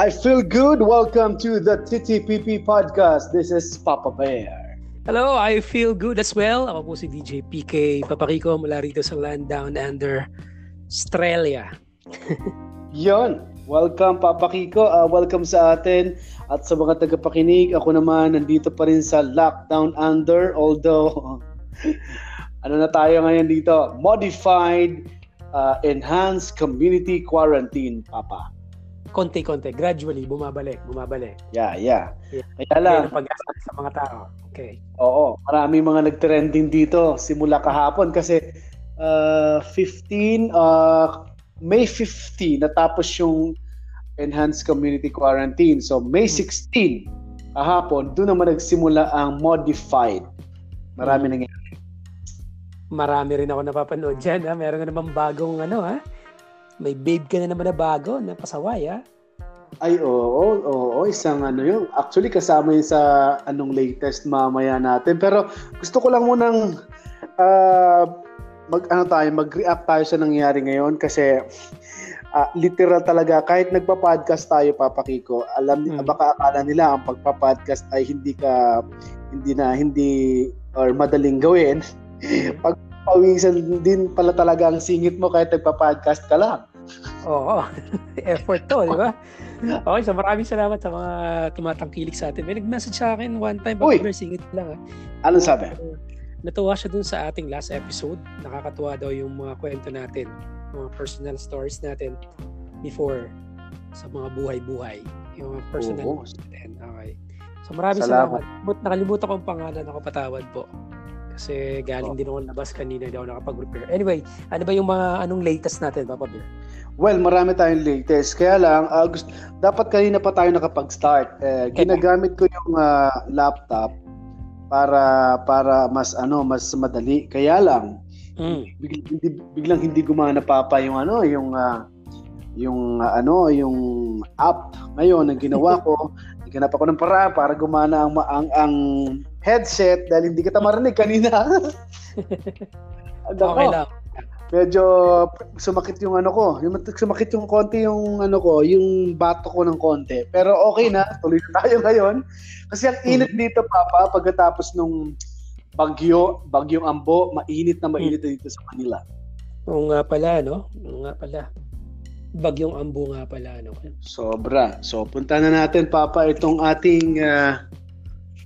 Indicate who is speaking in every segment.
Speaker 1: I feel good. Welcome to the TTPP podcast. This is Papa Bear.
Speaker 2: Hello, I feel good as well. Ako po si DJ PK Papariko mula rito sa Land Down Under, Australia.
Speaker 1: Yon. Welcome Papa Kiko. Uh, welcome sa atin at sa mga tagapakinig. Ako naman nandito pa rin sa Lockdown Under although ano na tayo ngayon dito? Modified uh, Enhanced Community Quarantine, Papa
Speaker 2: konti-konti, gradually, bumabalik, bumabalik.
Speaker 1: Yeah, yeah.
Speaker 2: yeah. Kaya lang. pag sa mga tao. Okay.
Speaker 1: Oo, marami mga nag-trending dito simula kahapon kasi uh, 15, uh, May 15, natapos yung enhanced community quarantine. So, May 16, hmm. kahapon, doon naman nagsimula ang modified. Marami hmm. nangyari.
Speaker 2: Marami rin ako napapanood dyan. Ha? Meron na naman bagong ano ha may babe ka na naman na bago na pasaway, ha?
Speaker 1: Ay, oo, oo, oo, isang ano yun. Actually, kasama yun sa anong latest mamaya natin. Pero gusto ko lang munang uh, mag, ano tayo, mag-react tayo sa nangyari ngayon kasi uh, literal talaga, kahit nagpa-podcast tayo, Papa Kiko, alam, hmm. baka akala nila ang pagpa-podcast ay hindi ka, hindi na, hindi, or madaling gawin. Pag pawisan din pala talaga ang singit mo kahit nagpa-podcast ka lang.
Speaker 2: Oo. Effort to, di ba? Okay, so maraming salamat sa mga tumatangkilik sa atin. May nag-message sa akin one time,
Speaker 1: Uy!
Speaker 2: singit lang. Ha?
Speaker 1: Ano sabi?
Speaker 2: Uh, natuwa siya dun sa ating last episode. Nakakatuwa daw yung mga kwento natin, mga personal stories natin before sa mga buhay-buhay. Yung mga personal
Speaker 1: Oo.
Speaker 2: natin. Okay. So maraming salamat. salamat. Nakalimutan ko ang pangalan. Ako patawad po. Kasi galing oh. din ako labas kanina, hindi ako nakapag-prepare. Anyway, ano ba yung mga anong latest natin, Papa Bear?
Speaker 1: Well, marami tayong latest. Kaya lang, uh, gusto, dapat kanina pa tayo nakapag-start. Eh, ginagamit ko yung uh, laptop para para mas ano, mas madali. Kaya lang, mm. biglang, hindi, biglang hindi gumana papa yung ano, yung uh, yung uh, ano, yung app ngayon ang ginawa ko. Naghanap ako ng para para gumana ang ang, ang headset dahil hindi kita marinig kanina.
Speaker 2: okay lang
Speaker 1: medyo sumakit yung ano ko. Yung sumakit yung konti yung ano ko, yung bato ko ng konti. Pero okay na, tuloy na tayo ngayon. Kasi ang init mm-hmm. dito, Papa, pagkatapos nung bagyo, bagyong ambo, mainit na mainit mm. dito sa Manila.
Speaker 2: Oo nga pala, no? Oo nga pala. Bagyong ambo nga pala, no?
Speaker 1: Sobra. So, punta na natin, Papa, itong ating uh,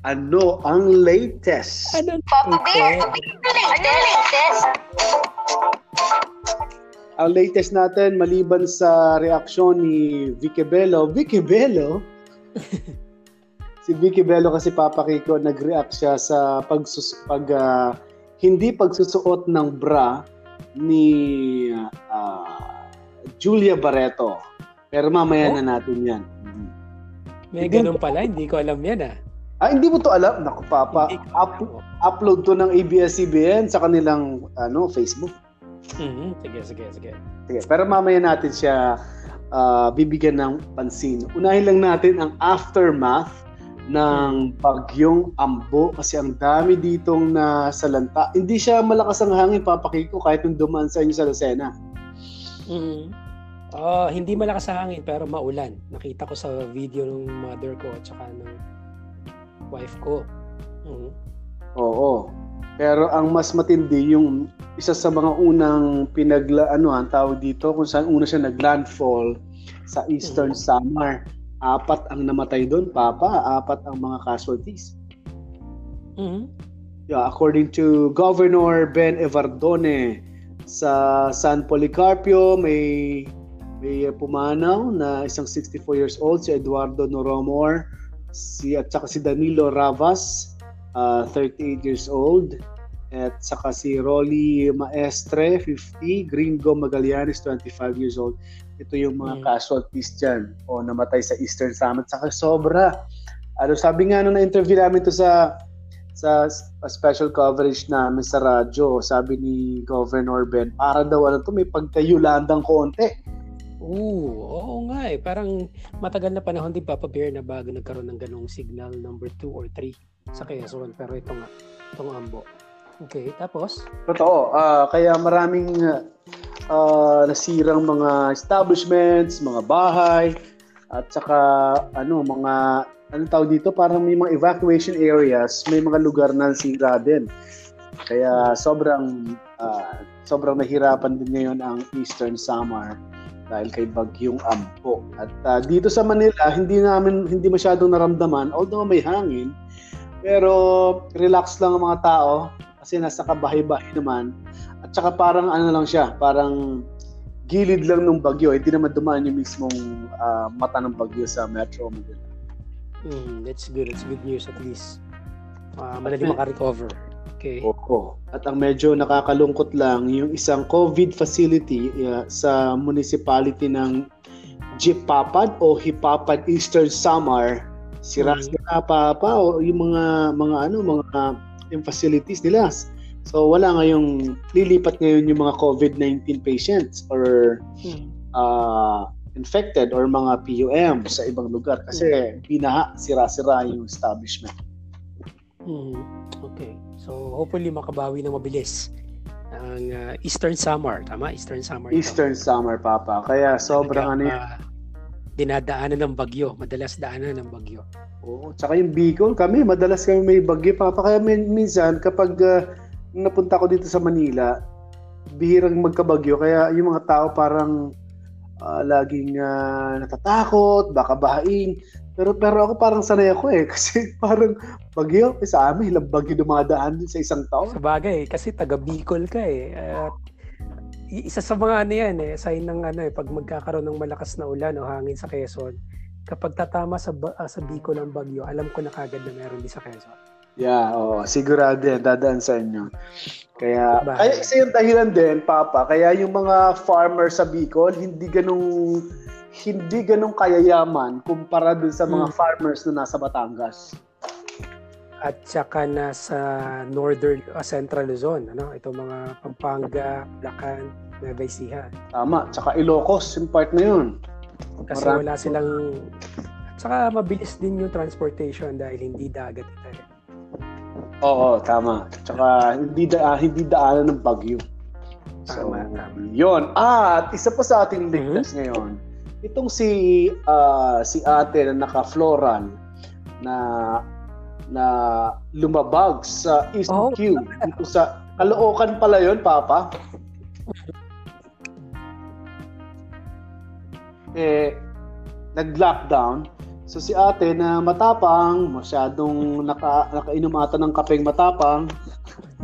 Speaker 1: ano ang latest?
Speaker 3: Ano Papa Bear, ano latest?
Speaker 1: Ang latest natin, maliban sa reaksyon ni Vicky Bello, Vicky Bello? si Vicky Bello kasi Papa Kiko, nag-react siya sa pagsus pag uh, hindi pagsusuot ng bra ni uh, Julia Barreto. Pero mamaya oh? na natin yan.
Speaker 2: May ganun pala, hindi ko alam yan ah.
Speaker 1: Ah, hindi mo to alam? Naku, Papa. Up- upload to ng ABS-CBN sa kanilang ano, Facebook.
Speaker 2: Mm-hmm. Sige, sige, sige.
Speaker 1: Sige, pero mamaya natin siya uh, bibigyan ng pansin. Unahin lang natin ang aftermath ng bagyong Ambo kasi ang dami ditong na salanta. Hindi siya malakas ang hangin, papakiko, kahit nung dumaan sa inyo sa Lucena.
Speaker 2: Mm-hmm. Uh, hindi malakas ang hangin pero maulan. Nakita ko sa video ng mother ko at saka ng wife ko. Mm-hmm.
Speaker 1: Oo. Pero ang mas matindi yung isa sa mga unang pinagla ano ang tawag dito kung saan una siya naglandfall sa Eastern mm-hmm. Samar. Apat ang namatay doon, Papa. Apat ang mga casualties.
Speaker 2: Mm-hmm.
Speaker 1: Yeah, according to Governor Ben Evardone sa San Policarpio, may may pumanaw na isang 64 years old si Eduardo Noromor si at saka si Danilo Ravas, uh, 38 years old, at saka si Rolly Maestre, 50, Gringo Magallanes, 25 years old. Ito yung mga mm. casualties dyan o namatay sa Eastern Summit. Saka sobra. Ano, sabi nga nung na-interview namin to sa sa special coverage namin sa radyo, sabi ni Governor Ben, para daw ano to, may pagkayulandang konti
Speaker 2: Oo, oo nga eh. Parang matagal na panahon din Papa Bear na bago nagkaroon ng ganong signal number 2 or 3 sa Quezon. Pero ito nga, itong Ambo. Okay, tapos?
Speaker 1: Totoo. Uh, kaya maraming uh, nasirang mga establishments, mga bahay, at saka ano, mga anong tawag dito, parang may mga evacuation areas, may mga lugar na sira din. Kaya sobrang ah, sobrang nahirapan din ngayon ang Eastern Samar dahil kay Bagyong Ampo. At ah, dito sa Manila, hindi namin hindi masyadong naramdaman although may hangin. Pero relax lang ang mga tao kasi nasa kabahay-bahay naman. At saka parang ano lang siya, parang gilid lang ng bagyo. Hindi naman dumaan yung mismong ah, mata ng bagyo sa Metro Manila.
Speaker 2: Mm, that's good. That's good news at least. Uh, madali makarecover. Okay.
Speaker 1: Oo. At ang medyo nakakalungkot lang, yung isang COVID facility uh, sa municipality ng Jipapad o Hipapad Eastern Samar, sira-sira pa pa o yung mga mga ano mga yung facilities nila. So wala ngayong lilipat ngayon yung mga COVID-19 patients or
Speaker 2: Mm.
Speaker 1: uh, infected or mga PUM sa ibang lugar kasi binaha, sira-sira yung establishment.
Speaker 2: Mm. Okay. So, hopefully makabawi ng mabilis ang uh, Eastern Samar. Tama? Eastern ito.
Speaker 1: Eastern Summer, Papa. Kaya sobrang ano
Speaker 2: ah, dinadaanan ng bagyo. Madalas daanan ng bagyo.
Speaker 1: Oo. Tsaka yung Bicol, kami, madalas kami may bagyo, Papa. Kaya min- minsan, kapag ah, napunta ko dito sa Manila, bihirang magkabagyo. Kaya yung mga tao parang ah, laging ah, natatakot, baka bahain. Pero pero ako parang sanay ako eh. Kasi parang bagyo, eh, sa amin, ilang bagyo dumadaan din sa isang taon.
Speaker 2: Sa bagay, kasi taga Bicol ka eh. At isa sa mga ano yan eh, sign ng ano eh, pag magkakaroon ng malakas na ulan o hangin sa Quezon, kapag tatama sa, ah, sa Bicol ang bagyo, alam ko na kagad na meron din sa Quezon.
Speaker 1: Yeah, oo. sigurado yan. Dadaan sa inyo. Kaya,
Speaker 2: Bakit?
Speaker 1: kaya isa yung dahilan din, Papa. Kaya yung mga farmer sa Bicol, hindi ganong hindi ganong kayayaman kumpara dun sa mga
Speaker 2: Hmm.
Speaker 1: farmers na nasa Batangas.
Speaker 2: At saka nasa northern, ah, central Luzon, ano? Ito mga Pampanga, Bulacan, Nueva Ecija.
Speaker 1: Tama. Tsaka Ilocos, yung part na yun.
Speaker 2: Kasi
Speaker 1: Marami
Speaker 2: wala silang... At saka mabilis din yung transportation dahil hindi dagat ito eh.
Speaker 1: Oo, tama. Tsaka hindi, da, ah, hindi daanan ng bagyo. So,
Speaker 2: Tama, tama.
Speaker 1: yun. At isa pa sa ating ligtas ngayon, itong si ah, si ate na naka-floral na na lumabag sa East
Speaker 2: Oh,
Speaker 1: Q. Dito sa Caloocan pala yon Papa. Eh, nag-lockdown. So si ate na matapang, masyadong naka, nakainom ata ng kapeng matapang,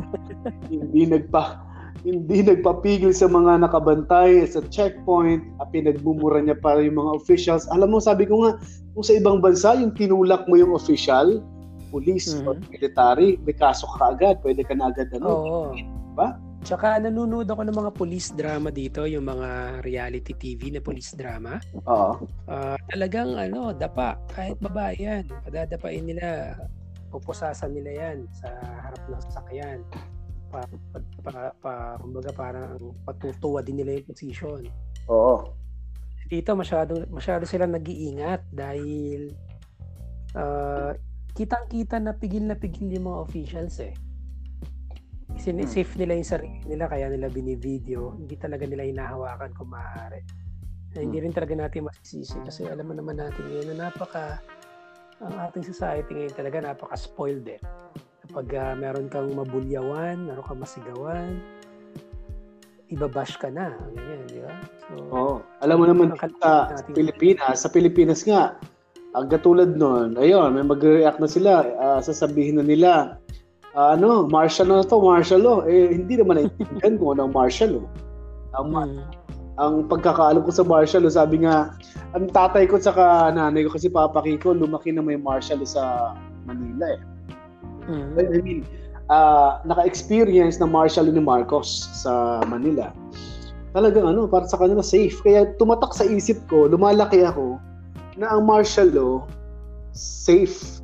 Speaker 1: hindi nagpa hindi nagpapigil sa mga nakabantay sa checkpoint, at pinagmumura niya para yung mga officials. Alam mo, sabi ko nga, kung sa ibang bansa, yung tinulak mo yung official, police
Speaker 2: Mhm.
Speaker 1: or military, may kaso ka agad, pwede ka na agad ano.
Speaker 2: Oo.
Speaker 1: Ba?
Speaker 2: Tsaka nanonood ako ng mga police drama dito, yung mga reality TV na police drama.
Speaker 1: Oo.
Speaker 2: Ah, talagang ano, dapa. Kahit babae yan. Padadapain nila. Pupusasan nila yan sa harap ng sasakyan. Pa, pa, pa, pa, kumbaga parang patutuwa din nila yung position.
Speaker 1: Oo.
Speaker 2: Dito masyado, masyado sila nag-iingat dahil ah, kitang-kita na pigil na pigil yung mga officials eh. Sinisafe nila yung sarili nila kaya nila binivideo. Hindi talaga nila hinahawakan kung maaari. Na hindi rin talaga natin masisisi kasi alam mo naman natin ngayon na napaka ang ating society ngayon talaga napaka-spoiled eh. Kapag ah, meron kang mabulyawan, meron kang masigawan, ibabash ka na. Ganyan, di ba? So,
Speaker 1: Oo. Alam mo naman sa,
Speaker 2: natin-
Speaker 1: Pilipinas, sa Pilipinas nga, ang katulad nun, ayun, may magre-react na sila, ah, sasabihin na nila, ah, ano, martial law na to, martial law. Eh, hindi naman naiintindihan kung ano ang martial law. Ang,
Speaker 2: Mm.
Speaker 1: ang pagkakaalam ko sa martial law, sabi nga, ang tatay ko sa nanay ko kasi Papa Kiko, lumaki na may martial law sa Manila eh.
Speaker 2: Mm.
Speaker 1: I mean, ah, naka-experience ng martial law ni Marcos sa Manila. Talagang ano, para sa kanila safe. Kaya tumatak sa isip ko, lumalaki ako, na ang martial law, safe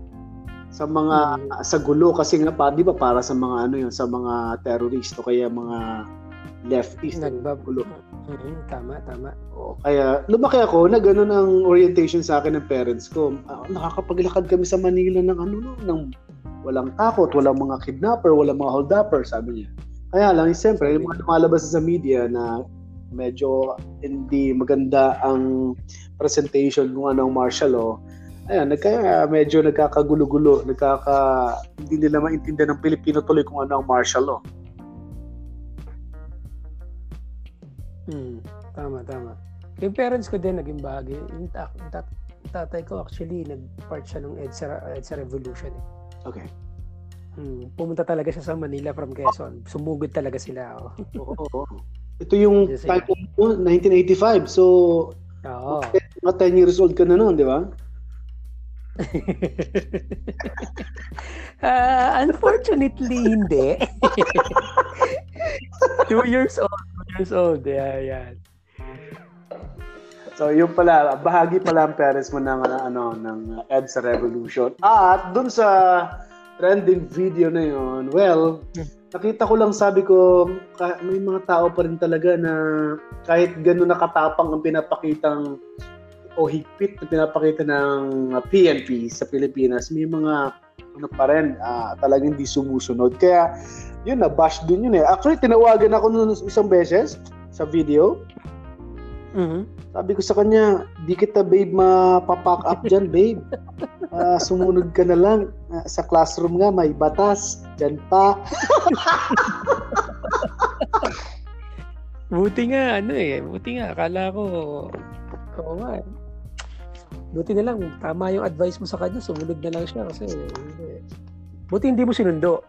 Speaker 1: sa mga sa gulo kasi nga pa di ba para sa mga ano yun sa mga terrorist o kaya mga leftist na
Speaker 2: Nagbab-
Speaker 1: gulo
Speaker 2: Mm, tama, tama.
Speaker 1: Oo, kaya lumaki ako na ganun ang orientation sa akin ng parents ko. Ah, nakakapaglakad kami sa Manila ng ano no, ng walang takot, walang mga kidnapper, walang mga holdupper, sabi niya. Kaya lang, siyempre, yung mga lumalabas sa media na medyo hindi maganda ang presentation kung ano ang martial law, ayan, nagka, medyo nagkakagulo-gulo, nagkaka, hindi nila maintindihan ng Pilipino tuloy kung ano ang martial law.
Speaker 2: Hmm, tama, tama. Yung parents ko din naging bahagi. Yung, ta- yung tat- tatay ko actually, nag-part siya ng EDSA, EDSA Revolution. Eh.
Speaker 1: Okay.
Speaker 2: Hmm, pumunta talaga siya sa Manila from Quezon. Sumugod talaga sila. Oh.
Speaker 1: Oo. oo. Ito yung
Speaker 2: Yes,
Speaker 1: time of 1985. So,
Speaker 2: Oo.
Speaker 1: mga 10 years old ka na noon, di ba?
Speaker 2: Ah, unfortunately, hindi. two years old. Two years old. Yeah, yeah.
Speaker 1: So, yung pala, bahagi pala ang parents mo ng, ano, ng EDSA Revolution. At dun sa trending video na yun, well, nakita ko lang, sabi ko, may mga tao pa rin talaga na kahit gano'n nakatapang ang pinapakitang o higpit na pinapakita ng PNP sa Pilipinas, may mga ano pa rin, ah, talagang hindi sumusunod. Kaya, yun, na-bash din yun eh. Actually, tinawagan ako noon isang beses sa video.
Speaker 2: Mhm.
Speaker 1: Sabi ko sa kanya, di kita babe mapapack up dyan, babe. Ah, sumunod ka na lang. Ah, sa classroom nga, may batas. Dyan pa.
Speaker 2: Buti nga, ano eh. Buti nga, akala ko, oo nga. eh. Buti na lang, tama yung advice mo sa kanya, sumunod na lang siya kasi. Buti hindi mo sinundo.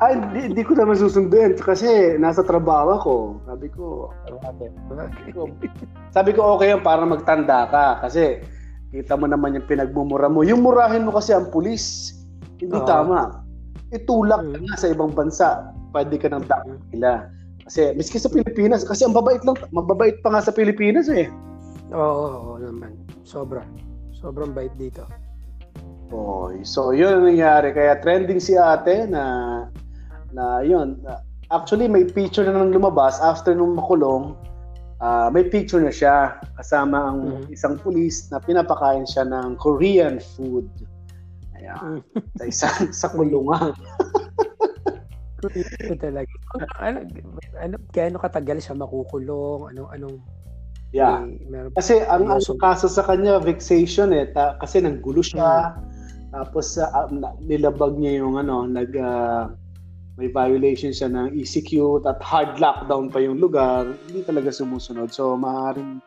Speaker 1: Ay, di, di ko naman susunduin kasi nasa trabaho ako. Sabi ko,
Speaker 2: Bakit?
Speaker 1: sabi ko, sabi ko okay yan para magtanda ka kasi kita mo naman yung pinagmumura mo. Yung murahin mo kasi ang pulis, hindi
Speaker 2: Oo.
Speaker 1: tama. Itulak ka
Speaker 2: Mm.
Speaker 1: nga sa ibang bansa. Pwede ka nang dakit nila. Kasi miski sa Pilipinas, kasi ang babait lang, mababait pa nga sa Pilipinas eh.
Speaker 2: Oo, oo, oo naman. Sobra. Sobrang bait dito.
Speaker 1: Oy, so yun ang nangyari. Kaya trending si ate na na yun. Actually, may picture na nang lumabas after nung makulong. ah, may picture na siya kasama ang
Speaker 2: Mhm.
Speaker 1: isang pulis na pinapakain siya ng Korean food. Ayan, sa isang sa kulungan.
Speaker 2: Ito talaga. Ano, ano, gaano katagal siya makukulong? Anong, anong,
Speaker 1: Yeah.
Speaker 2: may-
Speaker 1: Kasi ang, ang kaso sa kanya, vexation eh. Ta- kasi nanggulo siya. Tapos ah, na- nilabag niya yung ano, nag, ah, may violation siya ng ECQ at hard lockdown pa yung lugar. Hindi talaga sumusunod. So, maaaring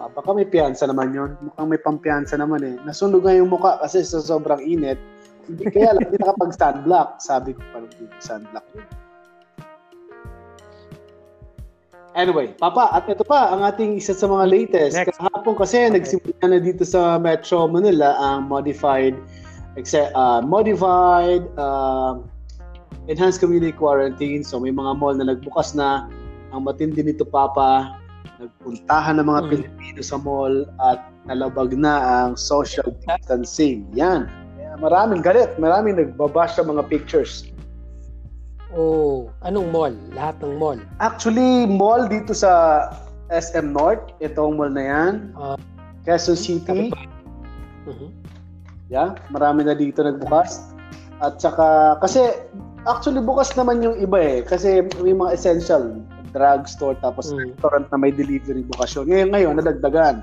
Speaker 1: ah, baka may piyansa naman yun. Mukhang may pampiyansa naman eh. Nasunog nga yung mukha kasi sa sobrang init. Hindi kaya lang, hindi nakapag-sunblock. Sabi ko parang dito sunblock yun. Anyway, Papa, at ito pa ang ating isa sa mga latest.
Speaker 2: Next.
Speaker 1: Kahapon kasi nagsimula na dito sa Metro Manila ang modified exe- ah, modified ah, enhanced community quarantine. So may mga mall na nagbukas na. Ang matindi nito, Papa, nagpuntahan ng mga
Speaker 2: Mm.
Speaker 1: Pilipino sa mall at nalabag na ang social distancing. Yan. Maraming galit, maraming nagbabash sa mga pictures.
Speaker 2: Oh, anong mall? Lahat ng mall.
Speaker 1: Actually, mall dito sa SM North, itong mall na yan.
Speaker 2: Ah.
Speaker 1: Quezon City,
Speaker 2: Mhm.
Speaker 1: yeah, marami na dito nagbukas. At saka, kasi actually bukas naman yung iba eh. Kasi may mga essential, drugstore, tapos
Speaker 2: Mm.
Speaker 1: restaurant na may delivery bukas yun. Ngayon, ngayon, nadagdagan.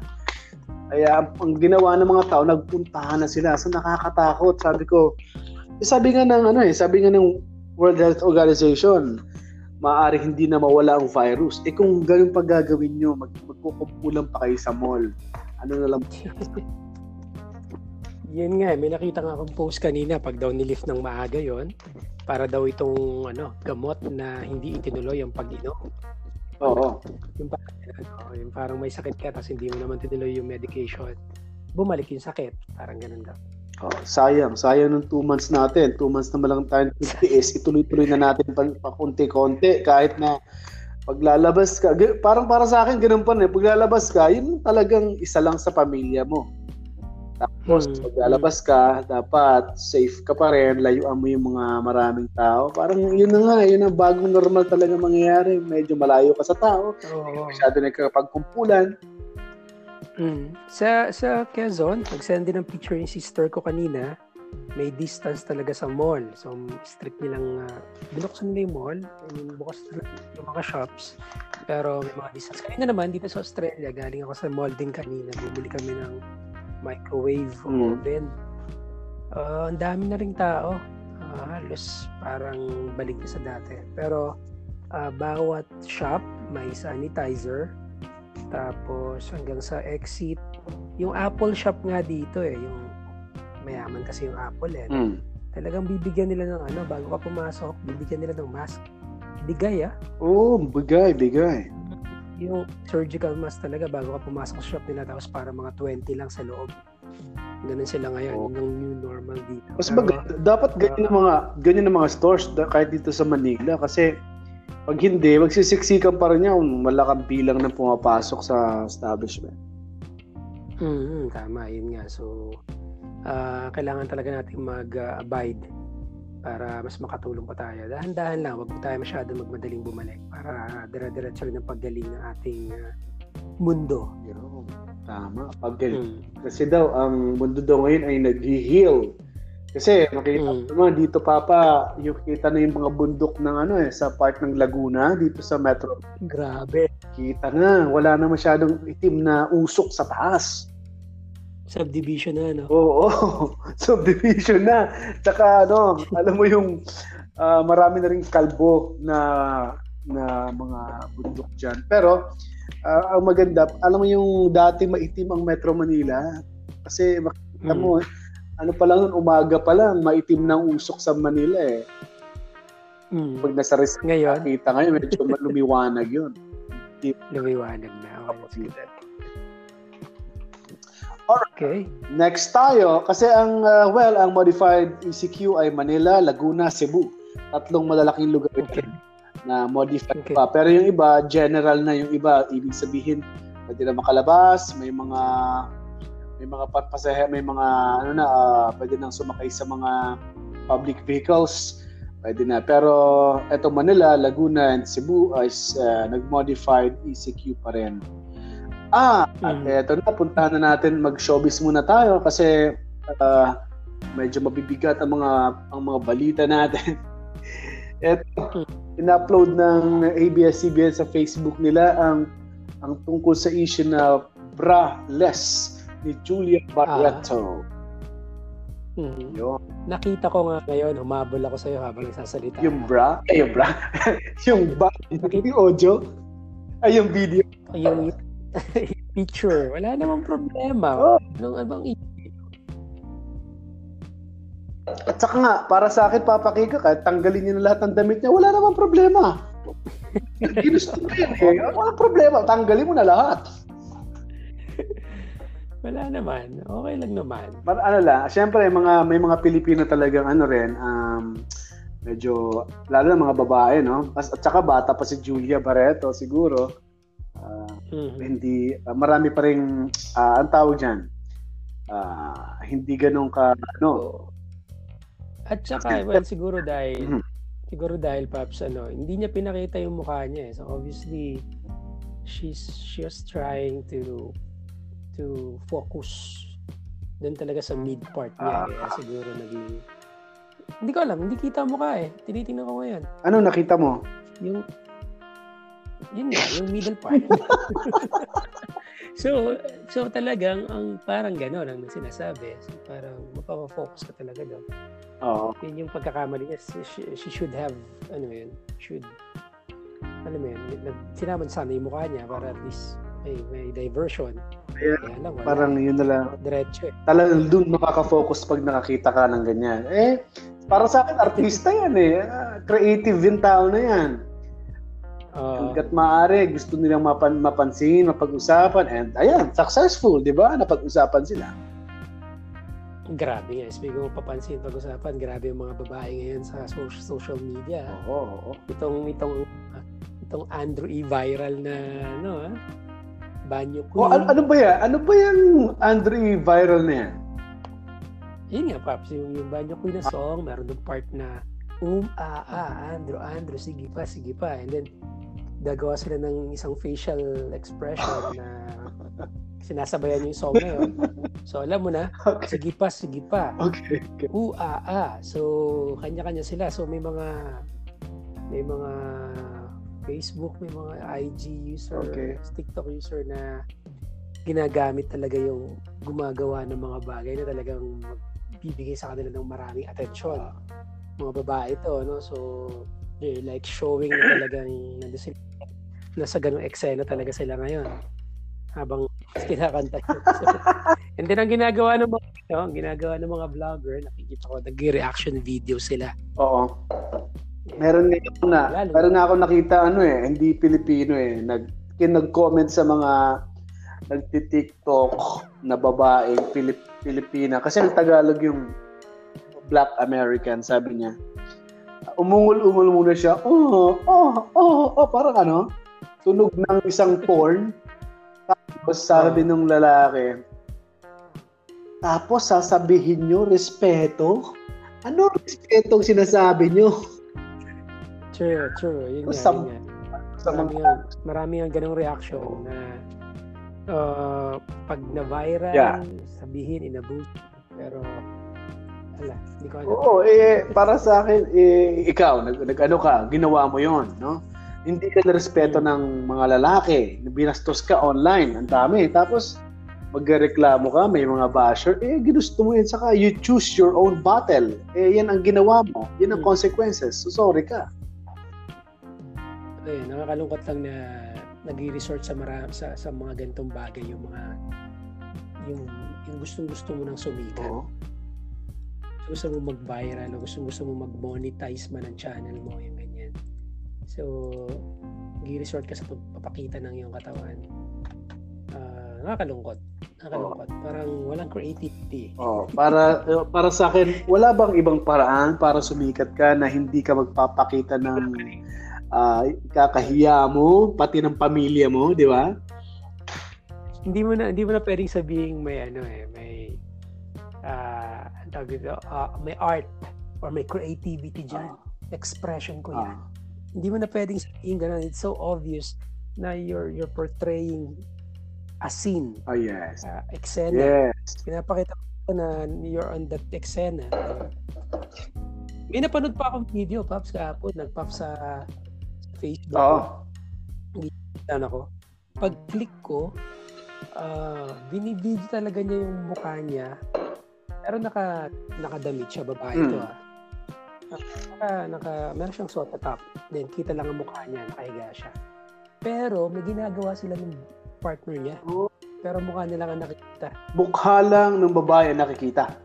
Speaker 1: Kaya ang, ginawa ng mga tao, nagpuntahan na sila. So nakakatakot. Sabi ko, eh, sabi nga ng ano eh, sabi nga ng World Health Organization, maaari hindi na mawala ang virus. Eh kung ganun pa gagawin nyo, mag, magkukumpulan pa kayo sa mall. Ano na lang.
Speaker 2: Yun nga, eh, may nakita nga akong post kanina pag daw nilift ng maaga yon para daw itong ano, gamot na hindi itinuloy ang pag-inom.
Speaker 1: Oo.
Speaker 2: Yung parang, ano, yung parang may sakit ka tapos hindi mo naman tinuloy yung medication. Bumalik yung sakit. Parang ganun daw.
Speaker 1: Oh, sayang. Sayang ng two months natin. Two months naman lang tayo nagtiis. Ituloy-tuloy na natin pa, pa konti-konti. Kahit na paglalabas ka. Parang para sa akin, ganun pa rin. Paglalabas ka, yun talagang isa lang sa pamilya mo. Tapos,
Speaker 2: Hmm.
Speaker 1: paglalabas ka, dapat safe ka pa rin. Layuan mo yung mga maraming tao. Parang yun na nga. Yun ang bagong normal talaga mangyayari. Medyo malayo ka sa tao.
Speaker 2: Oo.
Speaker 1: Masyado nagkakapagkumpulan.
Speaker 2: Mm. Sa sa Quezon, nag-send din ng picture yung sister ko kanina. may distance talaga sa mall. So, strict nilang, uh, binuksan nila yung mall, I mean, bukas yung mga shops, pero may mga distance. Kanina naman, dito sa Australia, galing ako sa mall din kanina, bumili kami ng microwave
Speaker 1: Mm.
Speaker 2: oven. Uh, ang dami na ring tao. Uh, halos parang balik na sa dati. Pero, uh, bawat shop may sanitizer, tapos hanggang sa exit, yung Apple shop nga dito eh, yung mayaman kasi yung Apple eh.
Speaker 1: Mm.
Speaker 2: Talagang bibigyan nila ng ano, bago ka pumasok, bibigyan nila ng mask. Bigay ah.
Speaker 1: Oo, oh, bigay, bigay.
Speaker 2: Yung surgical mask talaga bago ka pumasok sa shop nila tapos para mga 20 lang sa loob. Ganun sila ngayon,
Speaker 1: Oo.
Speaker 2: yun ang new normal dito.
Speaker 1: Mas
Speaker 2: Pero,
Speaker 1: mag- dapat ganyan ang mga ganyan ang mga stores kahit dito sa Manila kasi pag hindi, magsisiksikan pa rin yan. Wala kang bilang na pumapasok sa establishment.
Speaker 2: mm, tama, yun nga. So, ah, kailangan talaga natin mag-abide para mas makatulong pa tayo. Dahan-dahan lang, wag po tayo masyado magmadaling bumalik para dire-diretso rin ang paggaling ng ating ah, mundo.
Speaker 1: Yun. Tama. Pag ganyan.
Speaker 2: Mm.
Speaker 1: Kasi daw, ang mundo daw ngayon ay nag-heal. Kasi makita
Speaker 2: Mm.
Speaker 1: mo naman dito papa, yung kita na yung mga bundok ng ano eh, sa part ng Laguna, dito sa Metro.
Speaker 2: Grabe.
Speaker 1: Kita na, wala na masyadong itim na usok sa taas.
Speaker 2: Subdivision na, no?
Speaker 1: Oo, subdivision na. Tsaka ano, alam mo yung ah, marami na rin kalbo na na mga bundok dyan. Pero ah, ang maganda, alam mo yung dati maitim ang Metro Manila kasi makita
Speaker 2: Mm.
Speaker 1: mo, ano pa lang nun, umaga pa lang, maitim ng usok sa Manila eh.
Speaker 2: Mm.
Speaker 1: Pag nasa resort,
Speaker 2: Ngayon,
Speaker 1: kita ngayon, medyo lumiwanag yun.
Speaker 2: lumiwanag na. Okay. Okay.
Speaker 1: Next tayo, kasi ang, uh, well, ang modified ECQ ay Manila, Laguna, Cebu. Tatlong malalaking lugar
Speaker 2: Okay.
Speaker 1: na modified
Speaker 2: Okay.
Speaker 1: pa. Pero yung iba, general na yung iba. Ibig sabihin, pwede na makalabas, may mga may mga pasahe, may mga ano na, ah, pwede nang sumakay sa mga public vehicles. Pwede na. Pero eto Manila, Laguna, and Cebu is uh, nag-modified ECQ pa rin. Ah, at
Speaker 2: Mm.
Speaker 1: eto na, puntahan na natin mag-showbiz muna tayo kasi ah, medyo mabibigat ang mga ang mga balita natin. Eto, in-upload ng ABS-CBN sa Facebook nila ang ang tungkol sa issue na bra-less ni Julia Barreto.
Speaker 2: Mhm.
Speaker 1: Yun.
Speaker 2: Nakita ko nga ngayon, humabol ako sa'yo habang nagsasalita.
Speaker 1: Yung bra? Ay, yung bra? yung ba? Yung audio? Ay, yung video?
Speaker 2: Yung picture, wala namang problema.
Speaker 1: Oh.
Speaker 2: Anong abang
Speaker 1: At saka nga, para sa akin, papakika, kahit tanggalin niya na lahat ng damit niya, wala namang problema. Ginusto ko yun eh. Walang problema, tanggalin mo na lahat.
Speaker 2: Wala naman. Okay lang naman.
Speaker 1: Para ano lang, syempre mga may mga Pilipino talagang ano rin, um, medyo lalo na mga babae, no? At, at saka bata pa si Julia Barreto siguro. Ah,
Speaker 2: Mhm.
Speaker 1: hindi ah, marami pa ring ah, ang tawag diyan. Ah, hindi ganun ka ano.
Speaker 2: At saka, well, siguro dahil, siguro dahil, Paps, ano, hindi niya pinakita yung mukha niya. eh. So, obviously, she's, she was trying to, to focus doon talaga sa mid part niya.
Speaker 1: Ah.
Speaker 2: Kaya siguro naging, hindi ko alam, hindi kita ang mukha eh. Tinitingnan ko ngayon.
Speaker 1: Ano nakita mo?
Speaker 2: Yung, yun nga, yung middle part. so, so talagang, ang parang gano'n ang sinasabi. So, parang mapapafocus ka talaga doon.
Speaker 1: Oo.
Speaker 2: Yun yung pagkakamali niya. She, she should have, ano yun, should, ano mo yun, nag, sinaman sana yung mukha niya para at least may, may diversion.
Speaker 1: Kaya
Speaker 2: Kaya lang, wala.
Speaker 1: parang yun na lang.
Speaker 2: Diretso eh.
Speaker 1: Talagang doon makaka-focus pag nakakita ka ng ganyan. Eh, para sa akin, artista yan eh. Ah, Creative yung tao na yan. Hanggat maaari, gusto nilang mapan mapansin, mapag-usapan, and ayan, successful, di ba? Napag-usapan sila.
Speaker 2: grabe nga. Speaking of papansin, pag-usapan, grabe yung mga babae ngayon sa social, social media.
Speaker 1: Oo, oo.
Speaker 2: Itong, itong, itong Andrew E. viral na, ano ah, banyo
Speaker 1: Oh,
Speaker 2: queen.
Speaker 1: ano, ano ba yan? Ano ba yung Andre viral na yan?
Speaker 2: Yun nga, Paps, yung, yung banyo queen na song, meron doon part na, um, ah, ah, Andrew, Andrew, sige pa, sige pa. And then, gagawa sila ng isang facial expression na sinasabayan yung song na yun. So, alam mo na,
Speaker 1: Okay.
Speaker 2: sige pa, sige pa.
Speaker 1: Okay. okay.
Speaker 2: U, a, a. So, kanya-kanya sila. So, may mga may mga Facebook, may mga IG user,
Speaker 1: Okay.
Speaker 2: TikTok user na ginagamit talaga yung gumagawa ng mga bagay na talagang bibigay sa kanila ng maraming atensyon. Mga babae to, no? So, they're like showing na talagang nandun sila, nasa ganung eksena talaga sila ngayon habang kinakanta yun. So, and then ang ginagawa ng mga no, ang ginagawa ng mga vlogger, nakikita ko nag-reaction video sila.
Speaker 1: Oo. Meron nga ako na,
Speaker 2: Lalo.
Speaker 1: meron nga ako nakita ano eh, hindi Pilipino eh, nag kin- nag-comment sa mga nagti-TikTok na babaeng Pilip, Pilipina kasi ang Tagalog yung Black American sabi niya. Umungol-ungol muna siya. Oh, oh, oh, oh, parang ano? Tunog ng isang porn. Tapos sabi nung lalaki, tapos sasabihin nyo, respeto? Ano respeto ang sinasabi nyo?
Speaker 2: True, true. Yun nga,
Speaker 1: Sa-
Speaker 2: yun nga. Marami
Speaker 1: mga...
Speaker 2: yan, marami yung ganong reaction na uh, pag na-viral,
Speaker 1: Yeah.
Speaker 2: sabihin, inabuse. Pero, ala, hindi ko alam.
Speaker 1: Oo, eh, para sa akin, eh, ikaw, nag, nag, ano ka, ginawa mo yon no? Hindi ka na-respeto ng mga lalaki. Binastos ka online, ang dami. Tapos, magreklamo ka, may mga basher, eh, ginusto mo yun. Saka, you choose your own battle. Eh, yan ang ginawa mo. Yan ang
Speaker 2: Hmm.
Speaker 1: consequences. So, sorry ka.
Speaker 2: Ayun, nakakalungkot lang na nag-resort sa mara- sa sa mga ganitong bagay yung mga yung yung gustong-gusto mo nang sumikat.
Speaker 1: Oo.
Speaker 2: Gusto mo mag-viral o gusto gusto mo mag-monetize man ang channel mo yung ganyan. So, nag-resort ka sa pagpapakita ng iyong katawan. Ah, nakakalungkot. Nakakalungkot. Parang walang creativity.
Speaker 1: Oh, para uh, para sa akin, wala bang ibang paraan para sumikat ka na hindi ka magpapakita ng ah, kakahiya mo, pati ng pamilya mo, di ba?
Speaker 2: Hindi mo na hindi mo na pwedeng sabihin may ano eh, may tawag dito, ah, may art or may creativity diyan. Expression ko 'yan.
Speaker 1: Ah,
Speaker 2: Hindi mo na pwedeng sabihin ganun. It's so obvious na you're you're portraying a scene,
Speaker 1: ah, yes.
Speaker 2: uh, eksena.
Speaker 1: Yes.
Speaker 2: Pinapakita ko na you're on that eksena. May napanood pa akong video, Paps, kahapon. Nag-pop sa Facebook.
Speaker 1: Oo.
Speaker 2: Ano ako. Pag-click ko, ah binibidyo talaga niya yung mukha niya. Pero naka, nakadamit siya, babae
Speaker 1: Mm.
Speaker 2: ito ah. Naka, naka, meron siyang suot na top. Then, kita lang ang mukha niya, nakahiga siya. Pero, may ginagawa sila ng partner niya.
Speaker 1: Oh.
Speaker 2: Pero mukha nila ang nakikita.
Speaker 1: Mukha lang ng babae ang nakikita.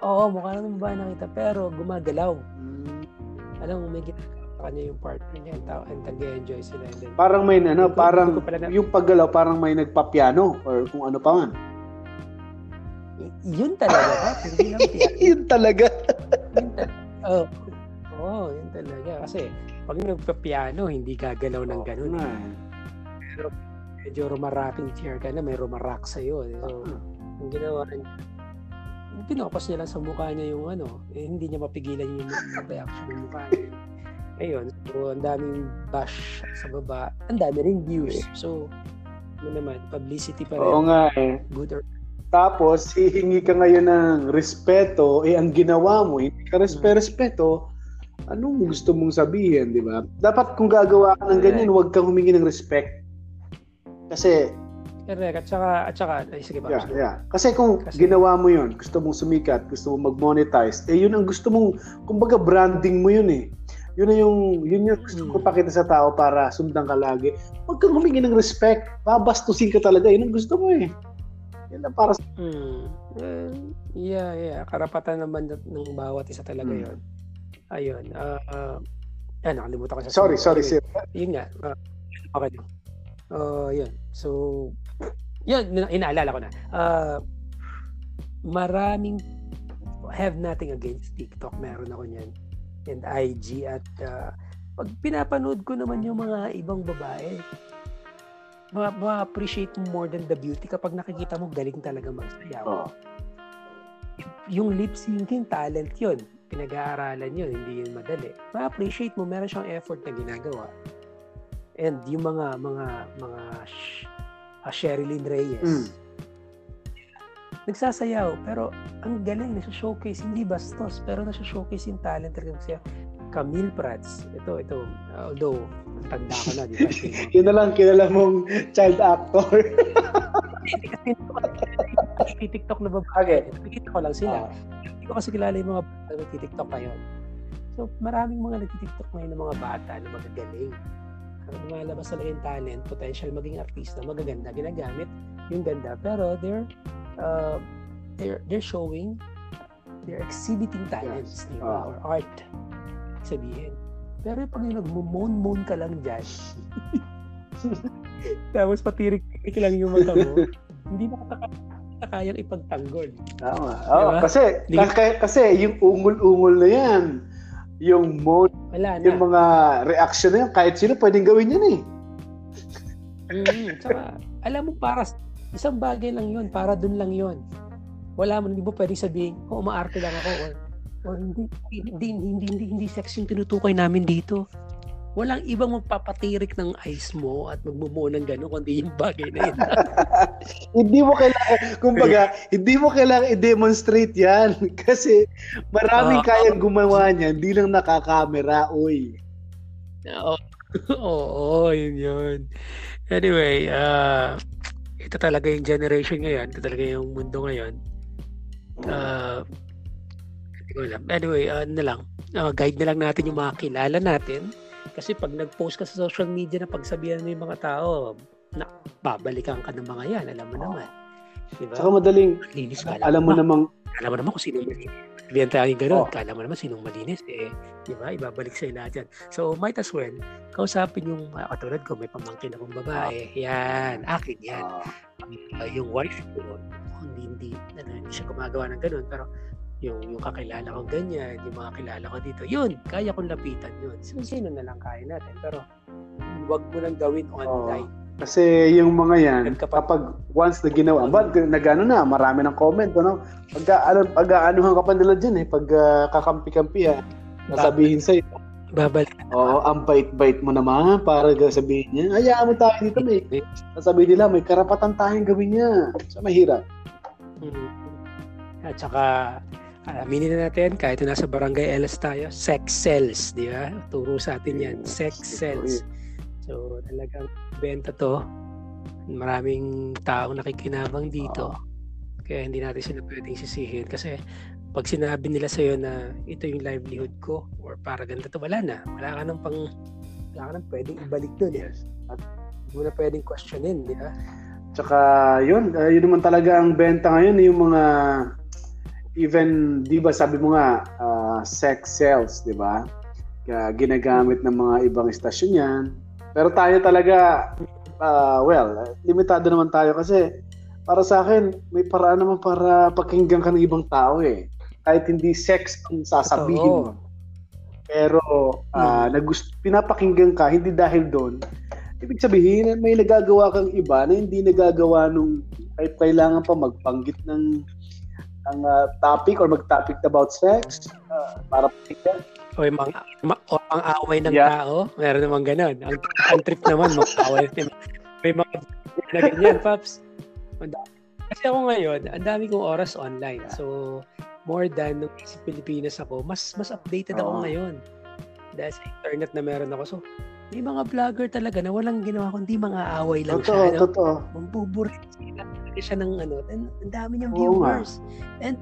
Speaker 2: Oo, mukha lang ng babae nakita, pero gumagalaw.
Speaker 1: Mm.
Speaker 2: Alam mo, may ginagawa kanya yung partner niya, and, and tag-enjoy sila. And then,
Speaker 1: Parang may ano, parang
Speaker 2: na-
Speaker 1: yung paggalaw parang may nagpapiano or kung ano pa man.
Speaker 2: Yun talaga, Pat. Hindi lang.
Speaker 1: Yun talaga.
Speaker 2: yun talaga. Oh. Oo, yun talaga. Kasi, pag nagpa-piano, hindi gagalaw ng ganun.
Speaker 1: Oo
Speaker 2: eh. Pero, medyo rumaracking chair ka na, may rumarak sa'yo. eh. So, ang ginawa niya, pinopas niya lang sa mukha niya yung ano, eh, hindi niya mapigilan yung reaction ng mukha niya. Ayun, so ang daming bash sa baba, ang dami ring views. So, ano naman, publicity pa rin,
Speaker 1: Oo nga eh.
Speaker 2: good or
Speaker 1: Tapos, hihingi ka ngayon ng respeto, eh ang ginawa mo, hindi ka respe-respeto, anong gusto mong sabihin, di ba? Dapat kung gagawa ka ng ganyan, huwag kang humingi ng respect. Kasi,
Speaker 2: correct. At saka, at saka, ay sige ba?
Speaker 1: yeah, yeah. Kasi kung
Speaker 2: Kasi-
Speaker 1: ginawa mo yun, gusto mong sumikat, gusto mong mag-monetize, eh yun ang gusto mong, kumbaga branding mo yun eh. Yun na yung, yun yung gusto
Speaker 2: Hmm.
Speaker 1: ko pakita sa tao para sundan ka lagi. Huwag kang humingi ng respect. Babastusin ka talaga. Yun ang gusto mo eh. Yan ang para sa...
Speaker 2: Hmm. Eh, yeah, yeah. Karapatan naman ng- bawat isa talaga
Speaker 1: Hmm.
Speaker 2: yon. Ayun. ah ah, ah, nakalimutan ko sa
Speaker 1: Sorry, sorry, sir.
Speaker 2: Yun nga. ah, okay lang. Uh, yun. So, yun, ina- inaalala ko na. Ah, maraming have nothing against TikTok. Meron ako niyan. And IG at ah, pag pinapanood ko naman yung mga ibang babae, ma- ma-appreciate mo more than the beauty kapag nakikita mo galing talaga magsayaw.
Speaker 1: Oh.
Speaker 2: Yung lip syncing talent yun. Pinag-aaralan yun, hindi yun madali. Ma-appreciate mo, meron siyang effort na ginagawa. and yung mga mga mga sh- uh, Sherilyn Reyes.
Speaker 1: Mm.
Speaker 2: Nagsasayaw, pero ang galing, nasa-showcase, hindi bastos, pero nasa-showcase yung talent talaga siya. Camille Prats, ito, ito, uh, although, tanda ko na, di ba?
Speaker 1: Yun na lang kilala mong child actor.
Speaker 2: Kasi TikTok na babae.
Speaker 1: Okay.
Speaker 2: Nakikita ko lang sila.
Speaker 1: Ah.
Speaker 2: Hindi ko kasi kilala yung mga bata na nagtitiktok ngayon. So, maraming mga nagtitiktok ngayon ng mga bata na magagaling. Ang lumalabas talaga yung talent, potential maging artista, magaganda, ginagamit yung ganda. Pero they're, uh, they're, they're showing, they're exhibiting talents, di ba?
Speaker 1: Ah.
Speaker 2: Or art, sabihin. Pero pag yung nagmo-moan-moan ka lang dyan, tapos patirik-tirik lang yung mata mo, hindi na ka kayang ipagtanggol.
Speaker 1: Tama. Oo,
Speaker 2: Diba?
Speaker 1: kasi, kasi, kasi yung ungol-ungol na yan, yung mode,
Speaker 2: Wala na.
Speaker 1: yung mga reaction na yan, kahit sino pwedeng gawin yan eh.
Speaker 2: Mm, saka, alam mo, para isang bagay lang yun, para dun lang yun. Wala mo, hindi mo pwedeng sabihin, oh, umaarte lang ako, or, or hindi, hindi, hindi, hindi, hindi sex yung tinutukoy namin dito. Walang ibang magpapatirik ng eyes mo at magmumo ng gano'n, kundi yung bagay na yun.
Speaker 1: hindi mo kailangan, kumbaga, hindi mo kailangan i-demonstrate yan. Kasi maraming
Speaker 2: Oo.
Speaker 1: kayang gumawa niyan, hindi lang nakakamera, uy.
Speaker 2: Oo, oo, yun yun. Anyway, uh, ito talaga yung generation ngayon. Ito talaga yung mundo ngayon. Uh, hindi ko alam. Anyway, uh, na lang. Uh, guide na lang natin yung mga kilala natin. Kasi pag nag-post ka sa social media na pagsabihan mo yung mga tao, na, babalikan ka ng mga yan. Alam mo naman. Diba?
Speaker 1: Saka madaling,
Speaker 2: Linis ka.
Speaker 1: alam mo namang,
Speaker 2: alam mo naman kung sino malinis. Sabihan tayo gano'n.
Speaker 1: Oh.
Speaker 2: Alam mo naman sinong malinis. Eh, di ba? Ibabalik sa'yo lahat yan. So, might as well, kausapin yung, uh, katulad ko, may pamangkin akong babae. Yan. Akin yan.
Speaker 1: ah,
Speaker 2: Uh, yung wife ko, hindi, hindi, ano, hindi siya gumagawa ng gano'n. Pero, yung, yung kakilala ko ganyan, yung mga kilala ko dito, yun, kaya kong lapitan yun. So, sino na lang kaya natin. Pero, wag mo nang gawin online.
Speaker 1: kasi yung mga yan,
Speaker 2: Nagkapa-
Speaker 1: kapag once na ginawa, ba, nagano na, marami ng comment, ano? Pag, ano, pag anuhan ka pa nila dyan eh, pag ah, kakampi-kampi ah, sasabihin sa'yo,
Speaker 2: Babalik.
Speaker 1: Oo, ang bait-bait mo naman para sabihin niya. Hayaan mo tayo dito, may. Sasabihin nila, may karapatan tayong gawin niya. So, mahirap.
Speaker 2: Mm. At saka, aminin na natin, kahit na nasa barangay LS tayo, sex sells, di ba? Turo sa atin yan, sex sells. So, talagang benta to. Maraming taong nakikinabang dito. Kaya hindi natin sila pwedeng sisihin. Kasi pag sinabi nila sa'yo na ito yung livelihood ko or para ganito to, wala na. Wala ka nang pang, wala ka nang pwedeng ibalik dun. Eh. At hindi mo na pwedeng questionin, di ba?
Speaker 1: Tsaka, yun, ah, yun naman talaga ang benta ngayon, yung mga, even, di ba, sabi mo nga, ah, sex sales, di ba? Kaya ginagamit ng mga ibang istasyon yan. Pero tayo talaga, ah, well, limitado naman tayo kasi para sa akin, may paraan naman para pakinggan ka ng ibang tao eh. Kahit hindi sex ang sasabihin mo. Pero ah, nagust- pinapakinggan ka hindi dahil doon. Ibig sabihin, may nagagawa kang iba na hindi nagagawa nung kahit kailangan pa magpanggit ng ng ah, topic or mag-topic about sex ah, para pakinggan.
Speaker 2: O yung mga, ma- o ang away ng
Speaker 1: Yeah.
Speaker 2: tao, meron naman ganun. Ang, ang trip naman, mag-away. May mga na ganyan, Paps. Kasi ako ngayon, ang dami kong oras online. So, more than nung sa Pilipinas ako, mas mas updated ako
Speaker 1: Oo.
Speaker 2: ngayon. Dahil sa internet na meron ako. So, may mga vlogger talaga na walang ginawa kundi mga away lang
Speaker 1: Totoo,
Speaker 2: siya. No?
Speaker 1: totoo.
Speaker 2: Mambuburit sila. Talaga siya ng ano. And, ang dami niyang
Speaker 1: Oo nga.
Speaker 2: viewers. And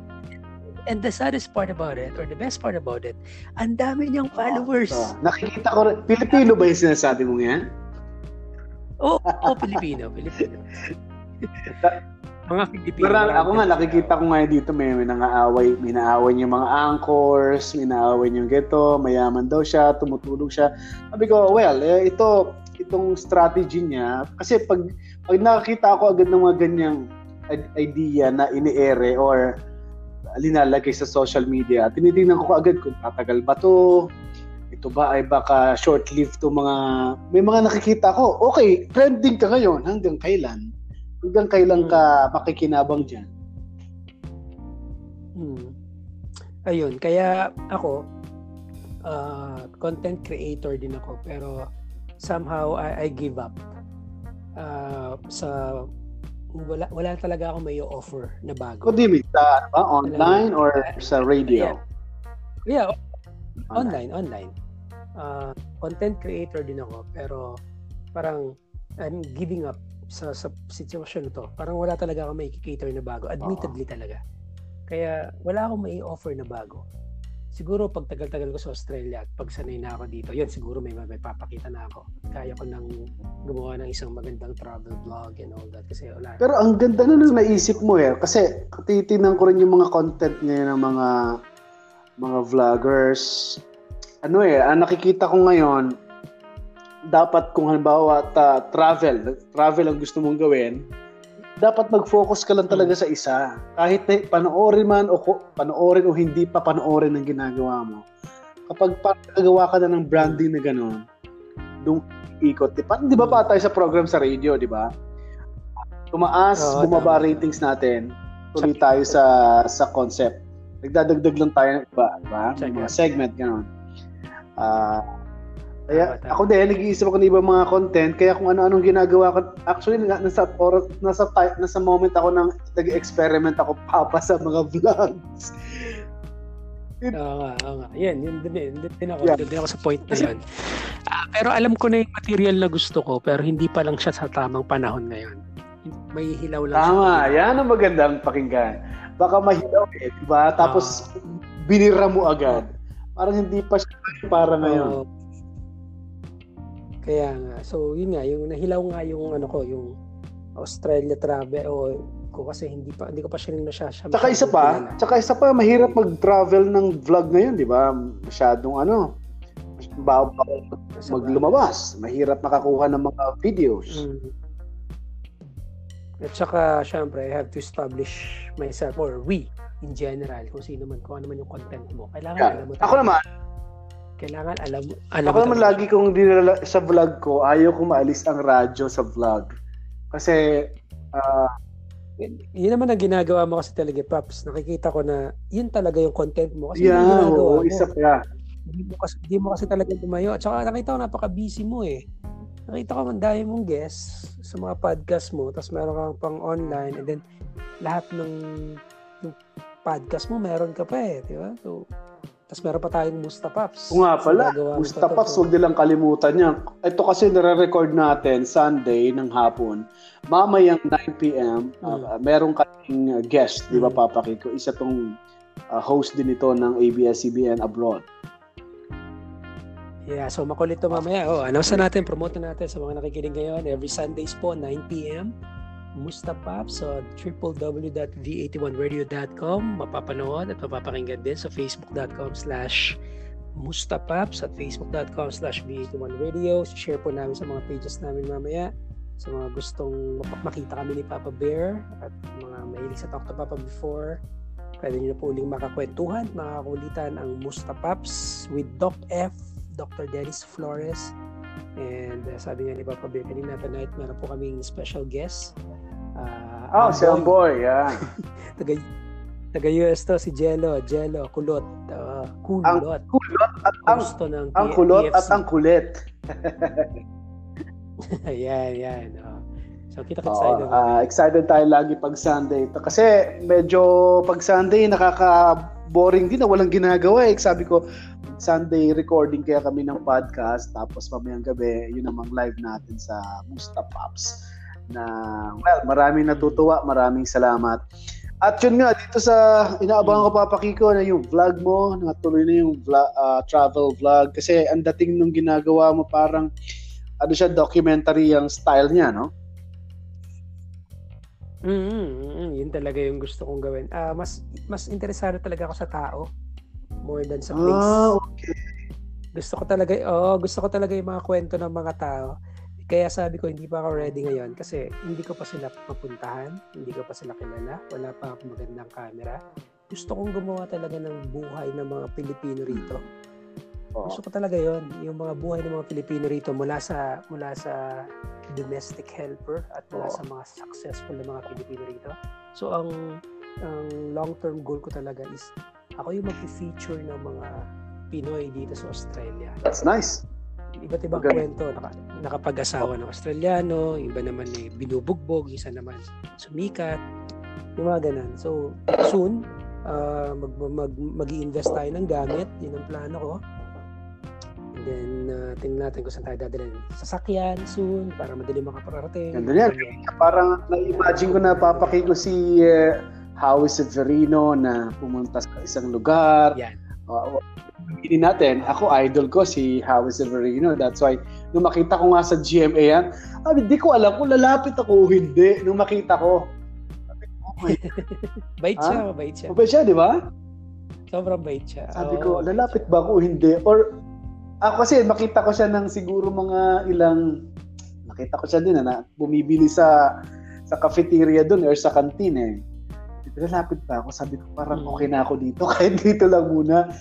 Speaker 2: and the saddest part about it, or the best part about it, ang dami niyang followers.
Speaker 1: So, nakikita ko rin. Pilipino ba yung sinasabi mo yan?
Speaker 2: Oo, oh, Pilipino, Pilipino. mga Pilipino.
Speaker 1: Marami, ako nga nakikita ko nga dito may, may nangaaway, may naaway niya mga anchors, may naaway niya geto, mayaman daw siya, tumutulong siya. Sabi ko, well, eh, ito itong strategy niya kasi pag pag nakakita ako agad ng mga ganyang idea na ini-ere or linalagay sa social media, tinitingnan ko agad kung tatagal ba to, ito ba ay baka short-lived to mga may mga nakikita ko. Okay, trending ka ngayon hanggang kailan? Hanggang kailan ka makikinabang diyan?
Speaker 2: Hmm. Ayun, kaya ako, ah, content creator din ako, pero somehow I, I give up. Uh, sa wala wala talaga ako may offer na bago.
Speaker 1: What do you mean? Sa ano ba? Online or sa radio?
Speaker 2: Yeah, online, online. Uh, content creator din ako, pero parang I'm giving up sa, sa sitwasyon to. Parang wala talaga ako may cater na bago. Admittedly uh-huh. talaga. Kaya wala akong may offer na bago siguro pag tagal-tagal ko sa Australia at pag sanay na ako dito, yun siguro may may papakita na ako. Kaya ko nang gumawa ng isang magandang travel vlog and all that kasi wala.
Speaker 1: Pero ang ganda na nang naisip mo eh kasi titinan ko rin yung mga content ngayon ng mga mga vloggers. Ano eh, ang nakikita ko ngayon dapat kung halimbawa ta, travel, travel ang gusto mong gawin, dapat mag-focus ka lang talaga sa isa. Kahit na panoorin man o panoorin o hindi pa panoorin ang ginagawa mo. Kapag pagkagawa ka na ng branding na gano'n, doon ikot. Di, di ba pa tayo sa program sa radio, di ba? Tumaas, oh, bumaba tama. ratings natin. Tuloy tayo sa sa concept. Nagdadagdag lang tayo ng iba, di ba? Mga segment, gano'n. Ah, uh, kaya ako din, nag-iisip ako ng ibang mga content, kaya kung ano-anong ginagawa ko, actually, nasa, or, nasa, nasa moment ako nang nag-experiment ako papa sa mga vlogs.
Speaker 2: Oo nga, oo nga. Yan, yun din, din ako, yeah. din ako sa point na yun. Uh, pero alam ko na yung material na gusto ko, pero hindi pa lang siya sa tamang panahon ngayon. May hilaw lang
Speaker 1: Tama, siya. yan ang magandang pakinggan. Baka mahilaw eh, di ba? Tapos, uh, binira mo agad. Parang hindi pa siya para ngayon. Uh,
Speaker 2: kaya nga, so yun nga, yung nahilaw nga yung ano ko, yung Australia travel o ko kasi hindi pa hindi ko pa siya rin nasya.
Speaker 1: Tsaka isa pa, tsaka isa pa mahirap mag-travel ng vlog ngayon, 'di ba? Masyadong ano, bago maglumabas, mahirap makakuha ng mga videos. Mm.
Speaker 2: At saka, syempre, I have to establish myself or we in general kung sino man, kung ano man yung content mo. Kailangan yeah. alam mo.
Speaker 1: Ako naman,
Speaker 2: kailangan alam alam
Speaker 1: Ako naman lagi kong dinala sa vlog ko, ayaw ko maalis ang radyo sa vlog. Kasi uh,
Speaker 2: yun naman ang ginagawa mo kasi talaga, Paps. Nakikita ko na yun talaga yung content mo. Kasi
Speaker 1: yeah,
Speaker 2: yung ginagawa
Speaker 1: oo, mo. isa pa.
Speaker 2: Hindi mo kasi, hindi mo kasi talaga tumayo. At saka nakita ko napaka-busy mo eh. Nakita ko man dahil mong guests sa mga podcast mo. Tapos meron kang pang online. And then lahat ng yung podcast mo meron ka pa eh. Di ba? So, tapos meron pa tayong Mustapaps.
Speaker 1: O nga pala, Mustapaps, huwag nilang kalimutan niya. Ito kasi nare-record natin Sunday ng hapon. Mamayang 9pm, mm. uh, meron kaming guest, mm. di ba hmm. Papa Kiko? Isa tong uh, host din ito ng ABS-CBN Abroad.
Speaker 2: Yeah, so makulit to mamaya. Oh, announce natin, promote natin sa mga nakikinig ngayon. Every Sundays po, 9pm Mustapap sa www.v81radio.com mapapanood at mapapakinggan din sa facebook.com slash Mustapaps at facebook.com slash V81radio. Share po namin sa mga pages namin mamaya sa mga gustong makita kami ni Papa Bear at mga mahilig sa Talk to Papa before. Pwede nyo na po uling makakwentuhan, makakulitan ang Mustapaps with Doc F, Dr. Dennis Flores. And uh, sabi nga ni Papa Bear kanina tonight, meron po kaming special guest
Speaker 1: Uh, oh, si Amboy, yeah.
Speaker 2: taga, taga US to, si Jello, Jello, kulot. Uh, kulot.
Speaker 1: Ang kulot at ang, ng ang kulot PFC. at ang kulit.
Speaker 2: yan, yan. Oh. So, kita
Speaker 1: ka excited. Oh, uh, excited tayo lagi pag Sunday. Kasi medyo pag Sunday, nakaka-boring din na walang ginagawa eh. Sabi ko, Sunday recording kaya kami ng podcast. Tapos mamayang gabi, yun namang live natin sa Musta Pops na well, maraming natutuwa, maraming salamat. At yun nga, dito sa inaabangan ko Papa Kiko na yung vlog mo, natuloy na yung vlog, uh, travel vlog kasi ang dating nung ginagawa mo parang ano siya documentary ang style niya, no?
Speaker 2: Mm-hmm. Yun talaga yung gusto kong gawin. Uh, mas mas interesado talaga ako sa tao more than sa place.
Speaker 1: Ah, okay.
Speaker 2: Gusto ko talaga, oh, gusto ko talaga yung mga kwento ng mga tao. Kaya sabi ko, hindi pa ako ready ngayon kasi hindi ko pa sila mapuntahan, hindi ko pa sila kilala, wala pa akong magandang camera. Gusto kong gumawa talaga ng buhay ng mga Pilipino rito. Oh. Gusto ko talaga yon yung mga buhay ng mga Pilipino rito mula sa mula sa domestic helper at mula sa mga successful na mga Pilipino rito. So ang ang long-term goal ko talaga is ako yung mag-feature ng mga Pinoy dito sa Australia.
Speaker 1: That's nice.
Speaker 2: Iba't ibang
Speaker 1: Okay.
Speaker 2: kwento. Naka, nakapag-asawa ng Australiano, iba naman eh, binubugbog, isa naman sumikat. Yung mga ganun. So, soon, uh, mag, mag, mag-i-invest tayo ng gamit. Yun ang plano ko. And then, uh, tingnan natin kung saan tayo dadalhin. Sasakyan soon, para madali makaparating.
Speaker 1: Ganda yan. Parang na-imagine ko na papaki ko si uh, Howie Severino na pumunta sa isang lugar.
Speaker 2: Yan.
Speaker 1: Uh, hindi natin, ako idol ko si Howie Severino. That's why, nung makita ko nga sa GMA yan, ah, hindi ko alam kung lalapit ako o hindi. Nung makita ko, sabi oh my
Speaker 2: Bait siya,
Speaker 1: Ah?
Speaker 2: mabait siya.
Speaker 1: God, siya, di ba?
Speaker 2: Sobrang bait siya.
Speaker 1: Sabi ko,
Speaker 2: mabait
Speaker 1: lalapit ba ako o hindi? Or, ako kasi makita ko siya ng siguro mga ilang, nakita ko siya din na, bumibili sa sa cafeteria doon or sa canteen eh. Sabi lalapit ba ako? Sabi ko, parang
Speaker 2: Hmm.
Speaker 1: okay na ako dito. Kahit dito lang muna.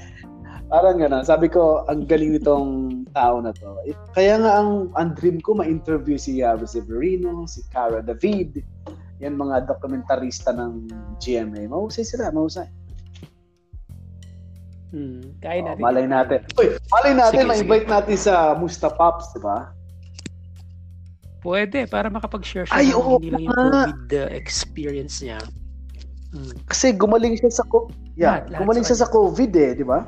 Speaker 1: Parang gano'n. Sabi ko, ang galing nitong tao na to. Eh, Kaya nga ang, ang dream ko, ma-interview si Yaro Severino, si Cara David, yan mga dokumentarista ng GMA. Mahusay sila, mahusay.
Speaker 2: Hmm, kaya
Speaker 1: Oh,
Speaker 2: natin.
Speaker 1: malay
Speaker 2: yan.
Speaker 1: natin. Uy, malay natin,
Speaker 2: Sige,
Speaker 1: ma-invite natin sa Musta Pops, di ba?
Speaker 2: Pwede, para makapag-share siya
Speaker 1: Ay, oo
Speaker 2: hindi lang yung. COVID uh, experience niya. Hmm.
Speaker 1: Kasi gumaling siya sa co- yeah,
Speaker 2: Lahat, lahat
Speaker 1: gumaling siya sa COVID eh, di ba?